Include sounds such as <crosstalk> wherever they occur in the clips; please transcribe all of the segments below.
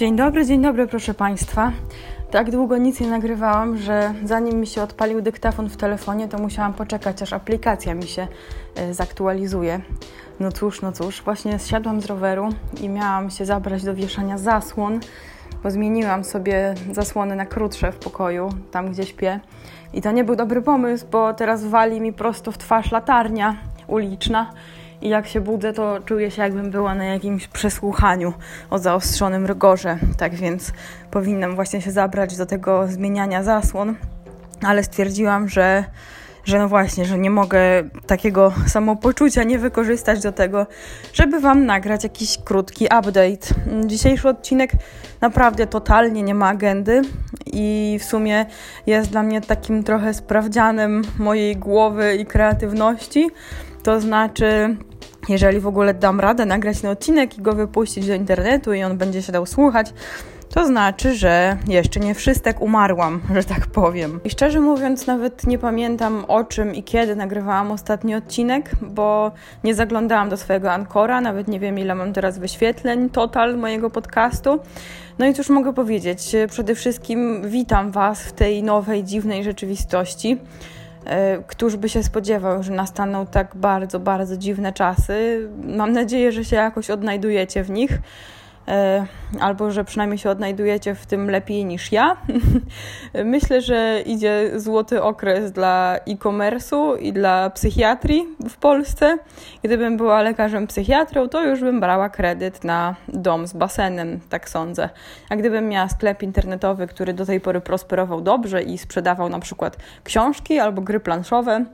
Dzień dobry, dzień dobry, proszę Państwa. Tak długo nic nie nagrywałam, że zanim mi się odpalił dyktafon w telefonie, to musiałam poczekać, aż aplikacja mi się y, zaktualizuje. No cóż, no cóż, właśnie zsiadłam z roweru i miałam się zabrać do wieszania zasłon, bo zmieniłam sobie zasłony na krótsze w pokoju, tam gdzie śpię. I to nie był dobry pomysł, bo teraz wali mi prosto w twarz latarnia uliczna i jak się budzę, to czuję się jakbym była na jakimś przesłuchaniu o zaostrzonym rygorze. Tak więc powinnam właśnie się zabrać do tego zmieniania zasłon, ale stwierdziłam, że że no właśnie, że nie mogę takiego samopoczucia nie wykorzystać do tego, żeby Wam nagrać jakiś krótki update. Dzisiejszy odcinek naprawdę totalnie nie ma agendy i w sumie jest dla mnie takim trochę sprawdzianem mojej głowy i kreatywności. To znaczy, jeżeli w ogóle dam radę nagrać ten odcinek i go wypuścić do internetu i on będzie się dał słuchać, to znaczy, że jeszcze nie wszystek umarłam, że tak powiem. I szczerze mówiąc, nawet nie pamiętam o czym i kiedy nagrywałam ostatni odcinek, bo nie zaglądałam do swojego Ankora, nawet nie wiem ile mam teraz wyświetleń total mojego podcastu. No i cóż mogę powiedzieć? Przede wszystkim witam Was w tej nowej, dziwnej rzeczywistości. E, któż by się spodziewał, że nastaną tak bardzo, bardzo dziwne czasy? Mam nadzieję, że się jakoś odnajdujecie w nich. E, albo że przynajmniej się odnajdujecie w tym lepiej niż ja. <laughs> Myślę, że idzie złoty okres dla e-commerce'u i dla psychiatrii w Polsce. Gdybym była lekarzem psychiatrą, to już bym brała kredyt na dom z basenem, tak sądzę. A gdybym miała sklep internetowy, który do tej pory prosperował dobrze i sprzedawał na przykład książki albo gry planszowe,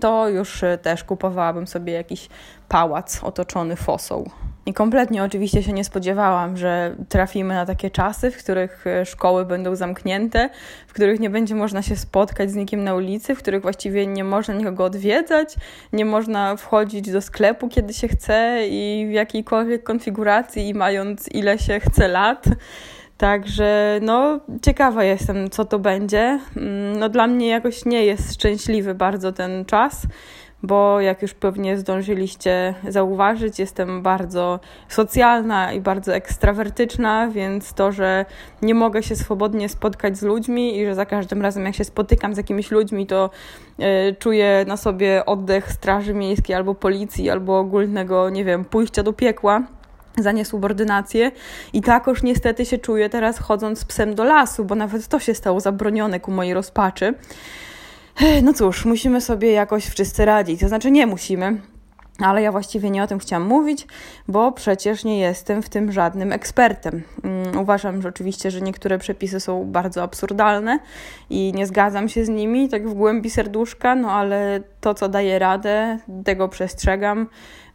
to już też kupowałabym sobie jakiś pałac otoczony fosą. I kompletnie oczywiście się nie spodziewałam, że trafimy na takie czasy, w których e, szkoły będą zamknięte, w których nie będzie można się spotkać z nikim na ulicy, w których właściwie nie można nikogo odwiedzać, nie można wchodzić do sklepu, kiedy się chce i w jakiejkolwiek konfiguracji i mając ile się chce lat. Także no, ciekawa jestem, co to będzie. Mm, no, dla mnie jakoś nie jest szczęśliwy bardzo ten czas bo jak już pewnie zdążyliście zauważyć, jestem bardzo socjalna i bardzo ekstrawertyczna, więc to, że nie mogę się swobodnie spotkać z ludźmi i że za każdym razem, jak się spotykam z jakimiś ludźmi, to y, czuję na sobie oddech Straży Miejskiej albo policji, albo ogólnego, nie wiem, pójścia do piekła za niesubordynację i takoż niestety się czuję teraz chodząc z psem do lasu, bo nawet to się stało zabronione ku mojej rozpaczy. No cóż, musimy sobie jakoś wszyscy radzić. To znaczy, nie musimy, ale ja właściwie nie o tym chciałam mówić, bo przecież nie jestem w tym żadnym ekspertem. Mm, uważam że oczywiście, że niektóre przepisy są bardzo absurdalne i nie zgadzam się z nimi, tak w głębi serduszka, no ale to, co daje radę, tego przestrzegam,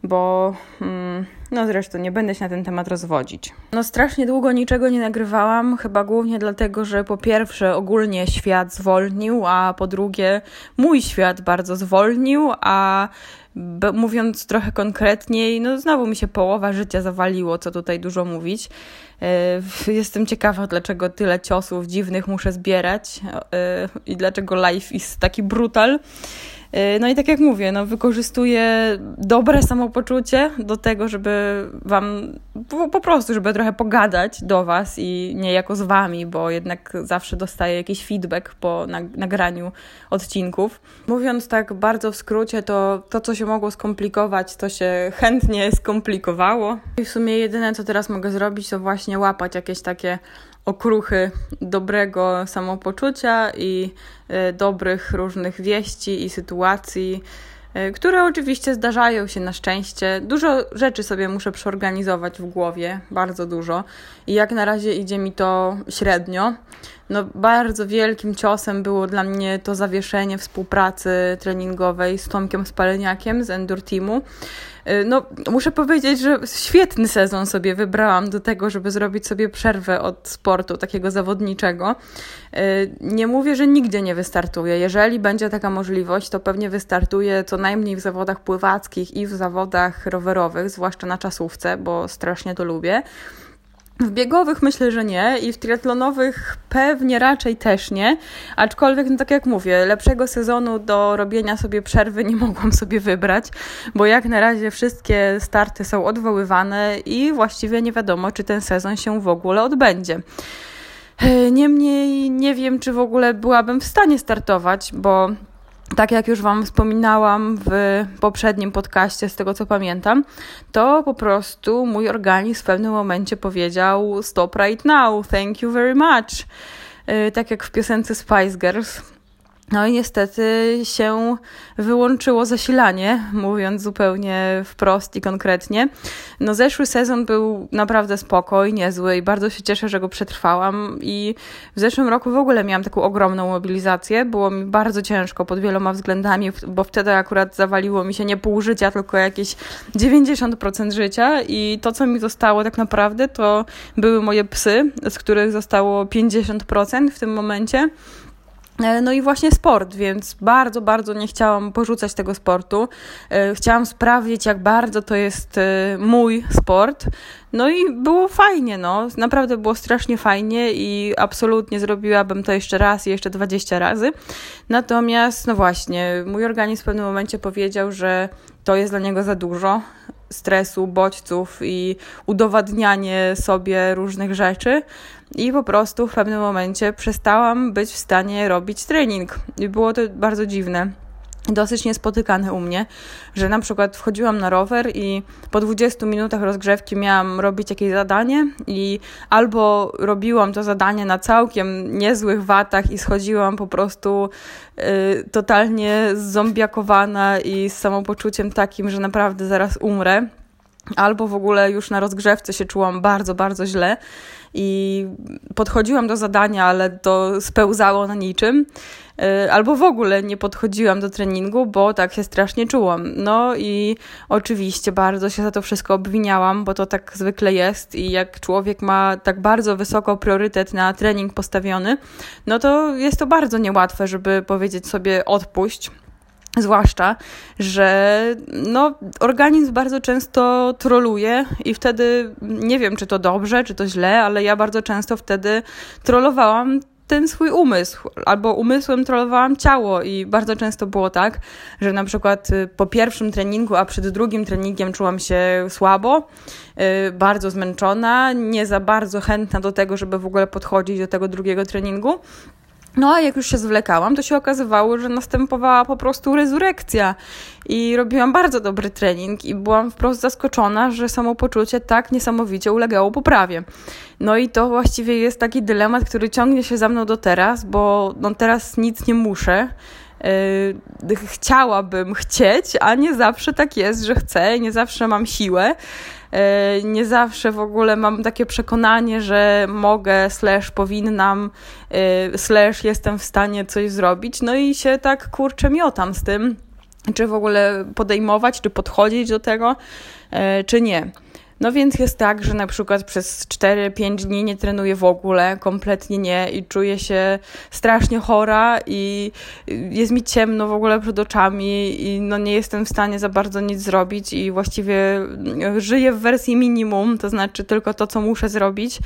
bo. Mm, no zresztą nie będę się na ten temat rozwodzić. No strasznie długo niczego nie nagrywałam, chyba głównie dlatego, że po pierwsze ogólnie świat zwolnił, a po drugie mój świat bardzo zwolnił, a mówiąc trochę konkretniej, no znowu mi się połowa życia zawaliło, co tutaj dużo mówić. E, jestem ciekawa, dlaczego tyle ciosów dziwnych muszę zbierać e, i dlaczego life jest taki brutal. Y, no i tak jak mówię, no wykorzystuję dobre samopoczucie do tego, żeby Wam po prostu, żeby trochę pogadać do Was i nie jako z Wami, bo jednak zawsze dostaję jakiś feedback po nagraniu odcinków. Mówiąc tak bardzo w skrócie, to to, co się mogło skomplikować, to się chętnie skomplikowało. I w sumie jedyne, co teraz mogę zrobić, to właśnie łapać jakieś takie okruchy dobrego samopoczucia i e, dobrych różnych wieści i sytuacji, e, które oczywiście zdarzają się na szczęście. Dużo rzeczy sobie muszę przeorganizować w głowie, bardzo dużo. I jak na razie idzie mi to średnio. No, bardzo wielkim ciosem było dla mnie to zawieszenie współpracy treningowej z Tomkiem Spaleniakiem z Endure Teamu. Y, no, muszę powiedzieć, że świetny sezon sobie wybrałam do tego, żeby zrobić sobie przerwę od sportu takiego zawodniczego. Y, nie mówię, że nigdzie nie wystartuję. Jeżeli będzie taka możliwość, to pewnie wystartuję co najmniej w zawodach pływackich i w zawodach rowerowych, zwłaszcza na czasówce, bo strasznie to lubię. W biegowych myślę, że nie i w triatlonowych pewnie raczej też nie, aczkolwiek, no tak jak mówię, lepszego sezonu do robienia sobie przerwy nie <laughs> mogłam sobie wybrać, bo jak na razie wszystkie starty są odwoływane i właściwie nie wiadomo, czy ten sezon się w ogóle odbędzie. Niemniej nie wiem, czy w ogóle byłabym w stanie startować, bo tak jak już Wam wspominałam w poprzednim podcaście, z tego co pamiętam, to po prostu mój organizm w pewnym momencie powiedział: Stop right now, thank you very much. Y, tak jak w piosence Spice Girls. No i niestety się wyłączyło zasilanie, mówiąc zupełnie wprost i konkretnie. No zeszły sezon był naprawdę spokojny, niezły i bardzo się cieszę, że go przetrwałam i w zeszłym roku w ogóle miałam taką ogromną mobilizację. Było mi bardzo ciężko pod wieloma względami, bo wtedy akurat zawaliło mi się nie pół życia, tylko jakieś 90% życia i to, co mi zostało tak naprawdę, to były moje psy, z których zostało 50% w tym momencie. E, no i właśnie sport, więc bardzo, bardzo nie chciałam porzucać tego sportu. E, chciałam sprawdzić, jak bardzo to jest e, mój sport. No i było fajnie, no. Naprawdę było strasznie fajnie i absolutnie zrobiłabym to jeszcze raz i jeszcze 20 razy. Natomiast, no właśnie, mój organizm w pewnym momencie powiedział, że to jest dla niego za dużo stresu, bodźców i udowadnianie sobie różnych rzeczy. I po prostu w pewnym momencie przestałam być w stanie robić trening. I było to bardzo dziwne dosyć niespotykane u mnie, że na przykład wchodziłam na rower i po 20 minutach rozgrzewki miałam robić jakieś zadanie i albo robiłam to zadanie na całkiem niezłych watach i schodziłam po prostu y, totalnie zombiakowana i z samopoczuciem takim, że naprawdę zaraz umrę, albo w ogóle już na rozgrzewce się czułam bardzo, bardzo źle i podchodziłam do zadania, ale to spełzało na niczym. Y, albo w ogóle nie podchodziłam do treningu, bo tak się strasznie czułam. No i oczywiście bardzo się za to wszystko obwiniałam, bo to tak zwykle jest i jak człowiek ma tak bardzo wysoko priorytet na trening postawiony, no to jest to bardzo niełatwe, żeby powiedzieć sobie odpuść. Zwłaszcza, że no, organizm bardzo często troluje i wtedy nie wiem, czy to dobrze, czy to źle, ale ja bardzo często wtedy trollowałam ten swój umysł, albo umysłem trollowałam ciało i bardzo często było tak, że na przykład y, po pierwszym treningu, a przed drugim treningiem czułam się słabo, y, bardzo zmęczona, nie za bardzo chętna do tego, żeby w ogóle podchodzić do tego drugiego treningu. No a jak już się zwlekałam, to się okazywało, że następowała po prostu rezurekcja i robiłam bardzo dobry trening i byłam wprost zaskoczona, że samopoczucie tak niesamowicie ulegało poprawie. No i to właściwie jest taki dylemat, który ciągnie się za mną do teraz, bo no teraz nic nie muszę. Yy, chciałabym chcieć, a nie zawsze tak jest, że chcę, nie zawsze mam siłę. E, nie zawsze w ogóle mam takie przekonanie, że mogę, slash powinnam, e, slash jestem w stanie coś zrobić. No i się tak kurczę miotam z tym, czy w ogóle podejmować, czy podchodzić do tego, e, czy nie. No więc jest tak, że na przykład przez 4-5 dni nie trenuję w ogóle, kompletnie nie i czuję się strasznie chora i jest mi ciemno w ogóle przed oczami i no nie jestem w stanie za bardzo nic zrobić i właściwie żyję w wersji minimum, to znaczy tylko to, co muszę zrobić.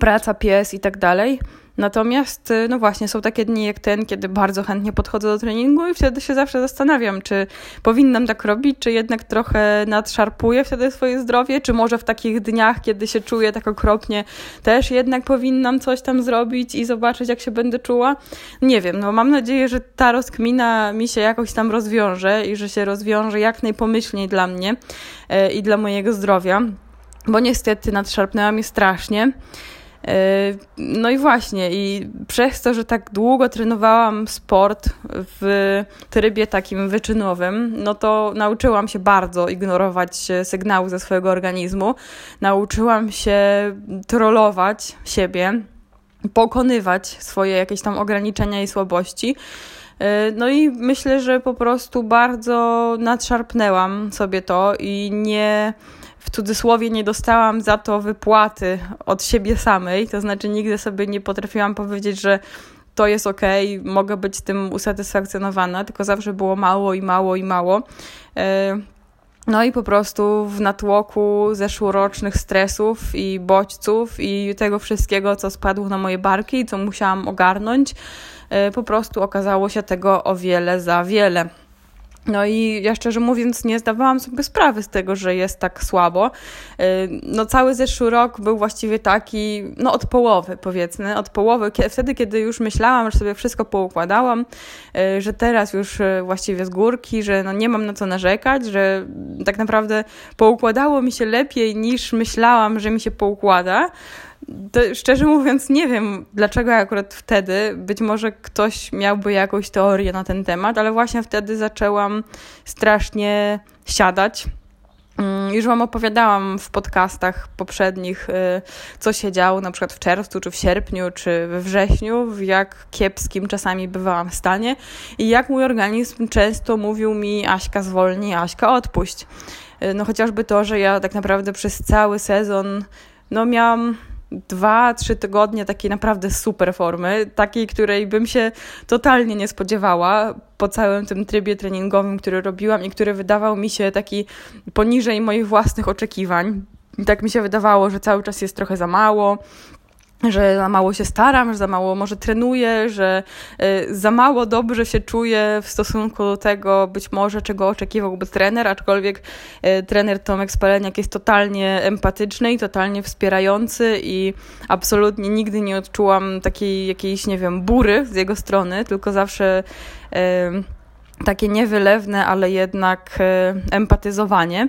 Praca, pies i tak dalej. Natomiast, y, no właśnie, są takie dni jak ten, kiedy bardzo chętnie podchodzę do treningu i wtedy się zawsze zastanawiam, czy powinnam tak robić, czy jednak trochę nadszarpuję wtedy swoje zdrowie, czy może w takich dniach, kiedy się czuję tak okropnie, też jednak powinnam coś tam zrobić i zobaczyć, jak się będę czuła. Nie wiem, no mam nadzieję, że ta rozkmina mi się jakoś tam rozwiąże i że się rozwiąże jak najpomyślniej dla mnie y, i dla mojego zdrowia, bo niestety nadszarpnęła mnie strasznie. Yy, no i właśnie, i przez to, że tak długo trenowałam sport w trybie takim wyczynowym, no to nauczyłam się bardzo ignorować sygnały ze swojego organizmu. Nauczyłam się trollować siebie, pokonywać swoje jakieś tam ograniczenia i słabości. Yy, no i myślę, że po prostu bardzo nadszarpnęłam sobie to i nie w cudzysłowie nie dostałam za to wypłaty od siebie samej, to znaczy nigdy sobie nie potrafiłam powiedzieć, że to jest ok, mogę być tym usatysfakcjonowana, tylko zawsze było mało i mało i mało. E, No i po prostu w natłoku zeszłorocznych stresów i bodźców i tego wszystkiego, co spadło na moje barki i co musiałam ogarnąć, e, po prostu okazało się tego o wiele za wiele. No i ja szczerze mówiąc nie zdawałam sobie sprawy z tego, że jest tak słabo. Y, no cały zeszły rok był właściwie taki, no od połowy powiedzmy, od połowy, wtedy kiedy już myślałam, że sobie wszystko poukładałam, y, że teraz już y, właściwie z górki, że no nie mam na co narzekać, że tak naprawdę poukładało mi się lepiej niż myślałam, że mi się poukłada to szczerze mówiąc, nie wiem, dlaczego akurat wtedy. Być może ktoś miałby jakąś teorię na ten temat, ale właśnie wtedy zaczęłam strasznie siadać. Mm, już Wam opowiadałam w podcastach poprzednich, y, co się działo na przykład w czerwcu, czy w sierpniu, czy we wrześniu, w jak kiepskim czasami bywałam w stanie i jak mój organizm często mówił mi Aśka zwolni, Aśka odpuść. Y, no chociażby to, że ja tak naprawdę przez cały sezon no miałam dwa, trzy tygodnie takiej naprawdę super formy, takiej, której bym się totalnie nie spodziewała po całym tym trybie treningowym, który robiłam i który wydawał mi się taki poniżej moich własnych oczekiwań. Tak mi się wydawało, że cały czas jest trochę za mało, że za mało się staram, że za mało może trenuję, że y, za mało dobrze się czuję w stosunku do tego być może czego oczekiwałby trener, aczkolwiek y, trener Tomek Spaleniak jest totalnie empatyczny i totalnie wspierający i absolutnie nigdy nie odczułam takiej jakiejś, nie wiem, bury z jego strony, tylko zawsze y, takie niewylewne, ale jednak e, empatyzowanie,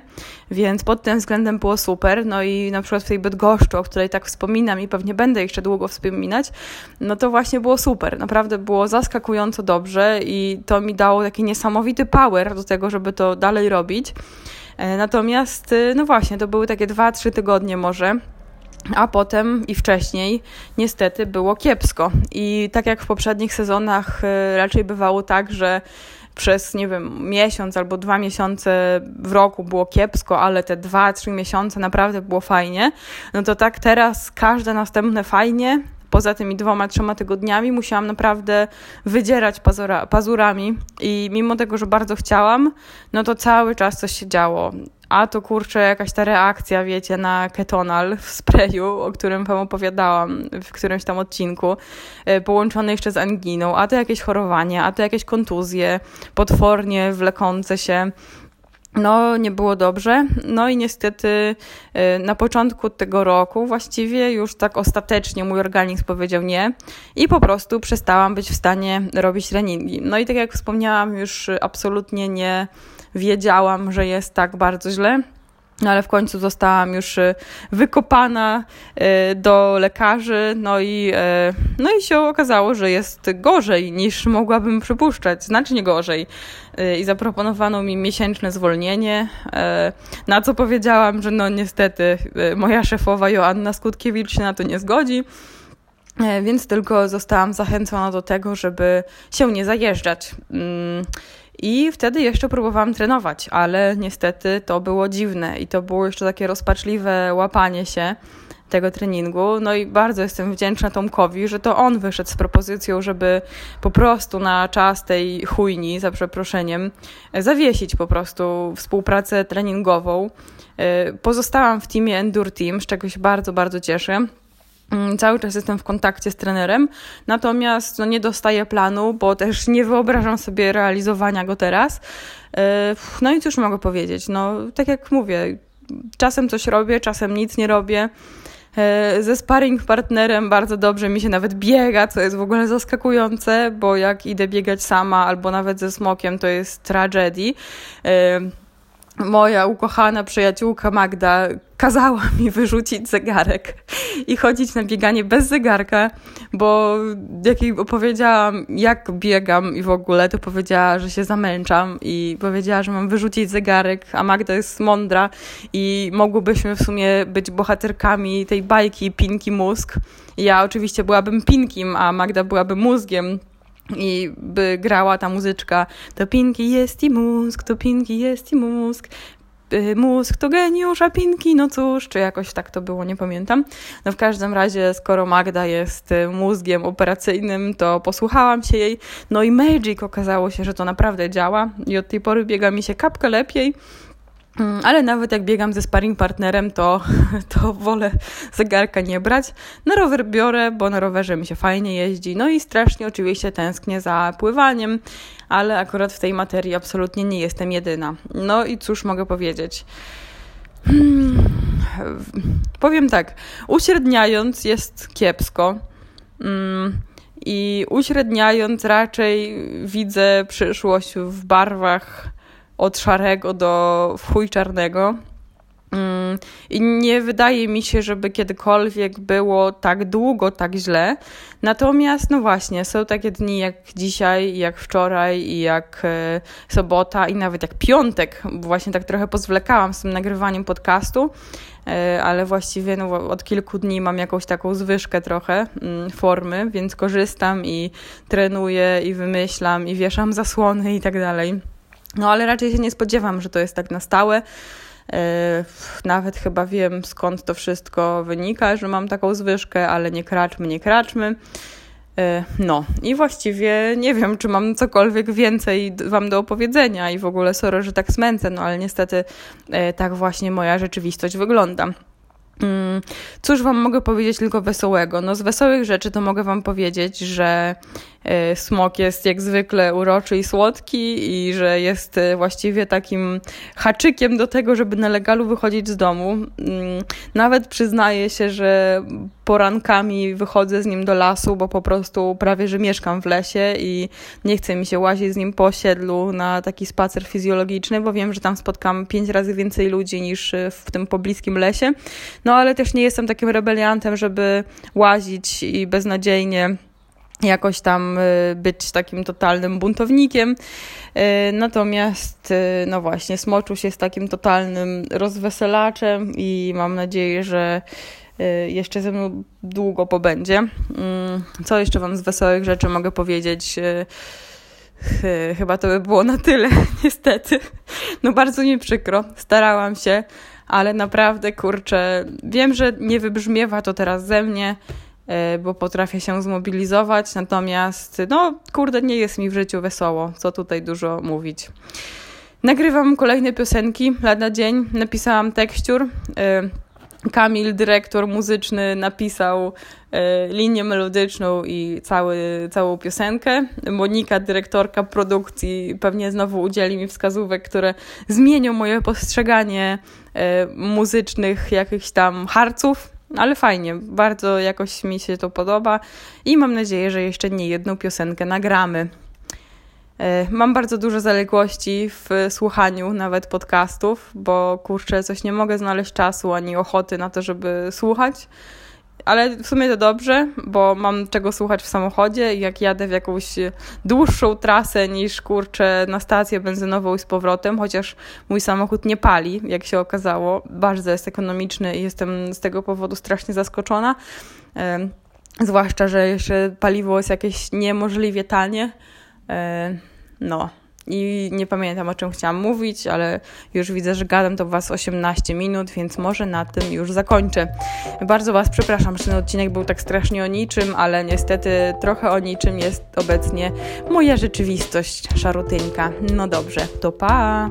więc pod tym względem było super. No i na przykład w tej Bydgoszczu, o której tak wspominam i pewnie będę jeszcze długo wspominać, no to właśnie było super. Naprawdę było zaskakująco dobrze i to mi dało taki niesamowity power do tego, żeby to dalej robić. E, natomiast, e, no właśnie, to były takie dwa, trzy tygodnie może, a potem i wcześniej niestety było kiepsko. I tak jak w poprzednich sezonach raczej bywało tak, że przez, nie wiem, miesiąc albo dwa miesiące w roku było kiepsko, ale te dwa, trzy miesiące naprawdę było fajnie, no to tak teraz każde następne fajnie, poza tymi dwoma, trzema tygodniami musiałam naprawdę wydzierać pazura, pazurami i mimo tego, że bardzo chciałam, no to cały czas coś się działo a to kurczę jakaś ta reakcja, wiecie, na ketonal w sprayu, o którym wam opowiadałam w którymś tam odcinku, e, połączone jeszcze z anginą, a to jakieś chorowanie, a to jakieś kontuzje, potwornie wlekące się. No, nie było dobrze. No i niestety e, na początku tego roku, właściwie już tak ostatecznie mój organizm powiedział nie i po prostu przestałam być w stanie robić treningi. No i tak jak wspomniałam, już absolutnie nie wiedziałam, że jest tak bardzo źle. No ale w końcu zostałam już y, wykopana y, do lekarzy, no i, y, no i się okazało, że jest gorzej niż mogłabym przypuszczać, znacznie gorzej. I zaproponowano mi miesięczne zwolnienie, na co powiedziałam, że no niestety moja szefowa Joanna Skutkiewicz się na to nie zgodzi. Więc tylko zostałam zachęcona do tego, żeby się nie zajeżdżać. I wtedy jeszcze próbowałam trenować, ale niestety to było dziwne i to było jeszcze takie rozpaczliwe łapanie się tego treningu. No i bardzo jestem wdzięczna Tomkowi, że to on wyszedł z propozycją, żeby po prostu na czas tej chujni, za przeproszeniem, zawiesić po prostu współpracę treningową. Y, pozostałam w teamie Endure Team, z czego się bardzo, bardzo cieszę. Mm, cały czas jestem w kontakcie z trenerem, natomiast no, nie dostaję planu, bo też nie wyobrażam sobie realizowania go teraz. E, no i cóż mogę powiedzieć? No, tak jak mówię, czasem coś robię, czasem nic nie robię. E, ze sparring partnerem bardzo dobrze mi się nawet biega, co jest w ogóle zaskakujące, bo jak idę biegać sama albo nawet ze smokiem, to jest tragedii e, moja ukochana przyjaciółka Magda kazała <laughs> mi wyrzucić zegarek i chodzić na bieganie bez zegarka, bo jak jej opowiedziałam, jak biegam i w ogóle, to powiedziała, że się zamęczam i powiedziała, że mam wyrzucić zegarek, a Magda jest mądra i mogłybyśmy w sumie być bohaterkami tej bajki Pinki Mózg. Ja oczywiście byłabym Pinkim, a Magda byłaby mózgiem i by grała ta muzyczka to Pinki jest i mózg, to Pinki jest i mózg mózg to geniusz, a Pinki, no cóż, czy jakoś tak to było, nie pamiętam. No w każdym razie, skoro Magda jest y, mózgiem operacyjnym, to posłuchałam się jej, no i Magic okazało się, że to naprawdę działa i od tej pory biega mi się kapkę lepiej. Mm, ale nawet jak biegam ze sparring partnerem, to, <laughs> to wolę zegarka nie brać. Na rower biorę, bo na rowerze mi się fajnie jeździ. No i strasznie oczywiście tęsknię za pływaniem, ale akurat w tej materii absolutnie nie jestem jedyna. No i cóż mogę powiedzieć? Hmm, powiem tak, uśredniając jest kiepsko. Hmm, I uśredniając raczej widzę przyszłość w barwach od szarego do chuj czarnego. Mm, I nie wydaje mi się, żeby kiedykolwiek było tak długo, tak źle. Natomiast, no właśnie, są takie dni jak dzisiaj, jak wczoraj, i jak e, sobota, i nawet jak piątek, właśnie tak trochę pozwlekałam z tym nagrywaniem podcastu, e, ale właściwie no, od kilku dni mam jakąś taką zwyżkę trochę mm, formy, więc korzystam i trenuję, i wymyślam, i wieszam zasłony i tak dalej. No ale raczej się nie spodziewam, że to jest tak na stałe. E, nawet chyba wiem skąd to wszystko wynika, że mam taką zwyżkę, ale nie kraczmy, nie kraczmy. E, no i właściwie nie wiem, czy mam cokolwiek więcej Wam do opowiedzenia i w ogóle sorry, że tak smęcę, no ale niestety e, tak właśnie moja rzeczywistość wygląda. Mm, cóż Wam mogę powiedzieć tylko wesołego? No z wesołych rzeczy to mogę Wam powiedzieć, że smok jest jak zwykle uroczy i słodki i że jest e, właściwie takim haczykiem do tego, żeby na legalu wychodzić z domu. Mm, nawet przyznaję się, że porankami wychodzę z nim do lasu, bo po prostu prawie, że mieszkam w lesie i nie chce mi się łazić z nim po osiedlu na taki spacer fizjologiczny, bo wiem, że tam spotkam pięć razy więcej ludzi niż e, w tym pobliskim lesie. No ale też nie jestem takim rebeliantem, żeby łazić i beznadziejnie jakoś tam y, być takim totalnym buntownikiem. Y, natomiast, y, no właśnie, Smoczuś jest takim totalnym rozweselaczem i mam nadzieję, że jeszcze ze mną długo pobędzie. Mm, co jeszcze Wam z wesołych rzeczy mogę powiedzieć? Chyba to by było na tyle, <laughs> niestety. No bardzo mi przykro, starałam się, ale naprawdę kurczę, wiem, że nie wybrzmiewa to teraz ze mnie, bo potrafię się zmobilizować, natomiast no kurde, nie jest mi w życiu wesoło, co tutaj dużo mówić. Nagrywam kolejne piosenki lada dzień, napisałam tekściur. E, Kamil, dyrektor muzyczny, napisał e, linię melodyczną i cały, całą piosenkę. Monika, dyrektorka produkcji, pewnie znowu udzieli mi wskazówek, które zmienią moje postrzeganie muzycznych jakichś tam harców ale fajnie, bardzo jakoś mi się to podoba i mam nadzieję, że jeszcze nie jedną piosenkę nagramy. E, mam bardzo dużo zaległości w słuchaniu nawet podcastów, bo kurczę, coś nie mogę znaleźć czasu ani ochoty na to, żeby słuchać ale w sumie to dobrze, bo mam czego słuchać w samochodzie i jak jadę w jakąś dłuższą trasę niż kurczę na stację benzynową i z powrotem, chociaż mój samochód nie pali, jak się okazało, bardzo jest ekonomiczny i jestem z tego powodu strasznie zaskoczona. Zwłaszcza, że jeszcze paliwo jest jakieś niemożliwie tanie. No, i nie pamiętam o czym chciałam mówić, ale już widzę, że gadam do Was 18 minut, więc może na tym już zakończę. Bardzo Was przepraszam, że ten odcinek był tak strasznie o niczym, ale niestety trochę o niczym jest obecnie moja rzeczywistość szarutynka. No dobrze, to pa!